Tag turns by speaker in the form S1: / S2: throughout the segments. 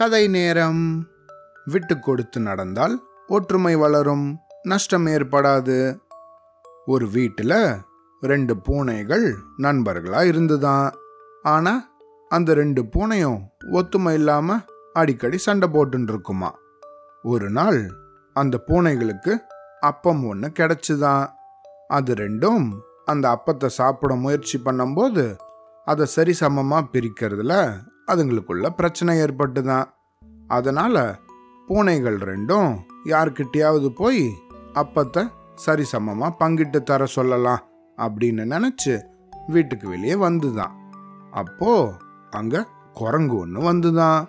S1: கதை நேரம். விட்டு கொடுத்து நடந்தால் ஒற்றுமை வளரும் நஷ்டம் ஏற்படாது. ஒரு வீட்டில் ரெண்டு பூனைகள் நண்பர்களாக இருந்துதான் ஆனால் அந்த ரெண்டு பூனையும் ஒத்துமை இல்லாமல் அடிக்கடி சண்டை போட்டுன்னு இருக்குமா ஒரு நாள் அந்த பூனைகளுக்கு அப்பம் ஒன்று கிடச்சிதான் அது ரெண்டும் அந்த அப்பத்தை சாப்பிட முயற்சி பண்ணும்போது அதை சரிசமமாக பிரிக்கிறதுல அதுங்களுக்குள்ள பிரச்சனை ஏற்பட்டுதான். அதனால பூனைகள் ரெண்டும் யார்கிட்டயாவது போய் அப்பத்தை சரிசமமாக பங்கிட்டு தர சொல்லலாம் அப்படின்னு நினச்சி வீட்டுக்கு வெளியே வந்துதான். அப்போ அங்க குரங்கு ஒன்று வந்துதான்.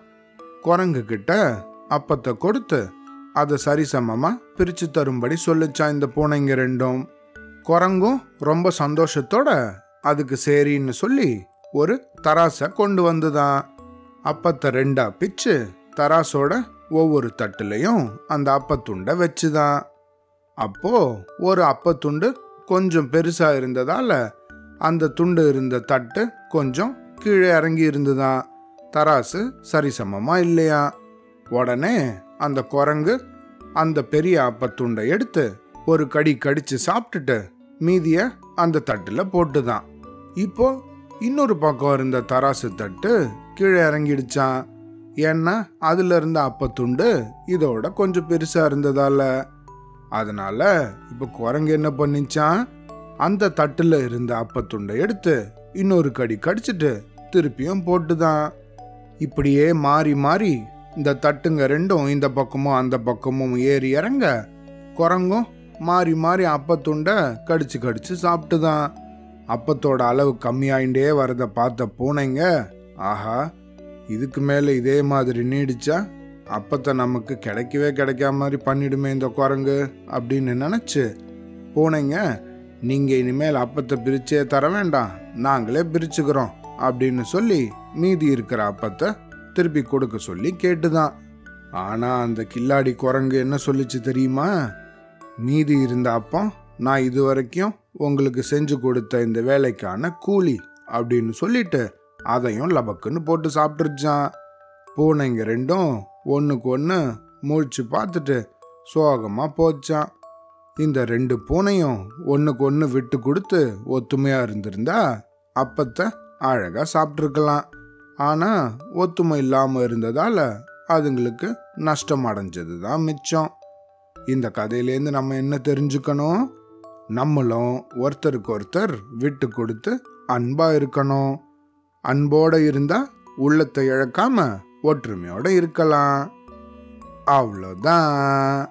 S1: குரங்கு கிட்ட அப்பத்தை கொடுத்து அதை சரிசமமாக பிரித்து தரும்படி சொல்லுச்சான் இந்த பூனைங்க ரெண்டும். குரங்கும் ரொம்ப சந்தோஷத்தோட அதுக்கு சரின்னு சொல்லி ஒரு தராசை கொண்டு வந்துதான். அப்பத்தை ரெண்டா பிச்சு தராசோட ஒவ்வொரு தட்டுலையும் அந்த அப்பத்துண்டை வச்சுதான். அப்போ ஒரு அப்பத்துண்டு கொஞ்சம் பெருசா இருந்ததால அந்த துண்டு இருந்த தட்டு கொஞ்சம் கீழே இறங்கி இருந்துதான். தராசு சரிசமமா இல்லையா? உடனே அந்த குரங்கு அந்த பெரிய அப்பத்துண்டை எடுத்து ஒரு கடி கடிச்சு சாப்பிட்டுட்டு மீதிய அந்த தட்டுல போட்டுதான். இப்போ இன்னொரு பக்கம் இருந்த தராசு தட்டு கீழே இறங்கிடுச்சான் ஏன்னா அதுல இருந்த அப்பத்துண்டு இதோட கொஞ்சம் பெருசா இருந்ததால. அதனால இப்ப குரங்கு என்ன பண்ணிச்சான் அந்த தட்டுல இருந்த அப்பத்துண்டை எடுத்து இன்னொரு கடி கடிச்சிட்டு திருப்பியும் போட்டுதான். இப்படியே மாறி மாறி இந்த தட்டுங்க ரெண்டும் இந்த பக்கமும் அந்த பக்கமும் ஏறி இறங்க குரங்கும் மாறி மாறி அப்பத்துண்டை கடிச்சு கடிச்சு சாப்பிட்டுதான். அப்பத்தோட அளவு கம்மியாயிண்டே வரதை பார்த்த பூனைங்க ஆஹா இதுக்கு மேலே இதே மாதிரி நீடிச்சா அப்பத்தை நமக்கு கிடைக்கவே கிடைக்காம மாதிரி பண்ணிடுமே இந்த குரங்கு அப்படின்னு நினச்சி பூனைங்க நீங்கள் இனிமேல் அப்பத்தை பிரிச்சே தர வேண்டாம் நாங்களே பிரிச்சுக்கிறோம் அப்படின்னு சொல்லி மீதி இருக்கிற அப்பத்தை திருப்பி கொடுக்க சொல்லி கேட்டுதான். ஆனால் அந்த கில்லாடி குரங்கு என்ன சொல்லிச்சு தெரியுமா? மீதி இருந்த அப்பம் நான் இது வரைக்கும் உங்களுக்கு செஞ்சு கொடுத்த இந்த வேலைக்கான கூலி அப்படின்னு சொல்லிட்டு அதையும் லபக்குன்னு போட்டு சாப்பிட்டுருச்சான். பூனைங்க ரெண்டும் ஒன்றுக்கு ஒன்று முழிச்சு பார்த்துட்டு சோகமாக போச்சான். இந்த ரெண்டு பூனையும் ஒன்றுக்கு ஒன்று விட்டு கொடுத்து ஒத்துமையாக இருந்திருந்தா அப்பத்தை அழகாக சாப்பிட்ருக்கலாம் ஆனால் ஒத்துமை இல்லாமல் இருந்ததால் அதுங்களுக்கு நஷ்டம் அடைஞ்சது தான் மிச்சம். இந்த கதையிலேருந்து நம்ம என்ன தெரிஞ்சுக்கணும்? நம்மளும் ஒருத்தருக்கு ஒருத்தர் விட்டு கொடுத்து அன்பாக இருக்கணும். அன்போடு இருந்தால் உள்ளத்தை இழக்காம ஒற்றுமையோடு இருக்கலாம். அவ்வளோதான்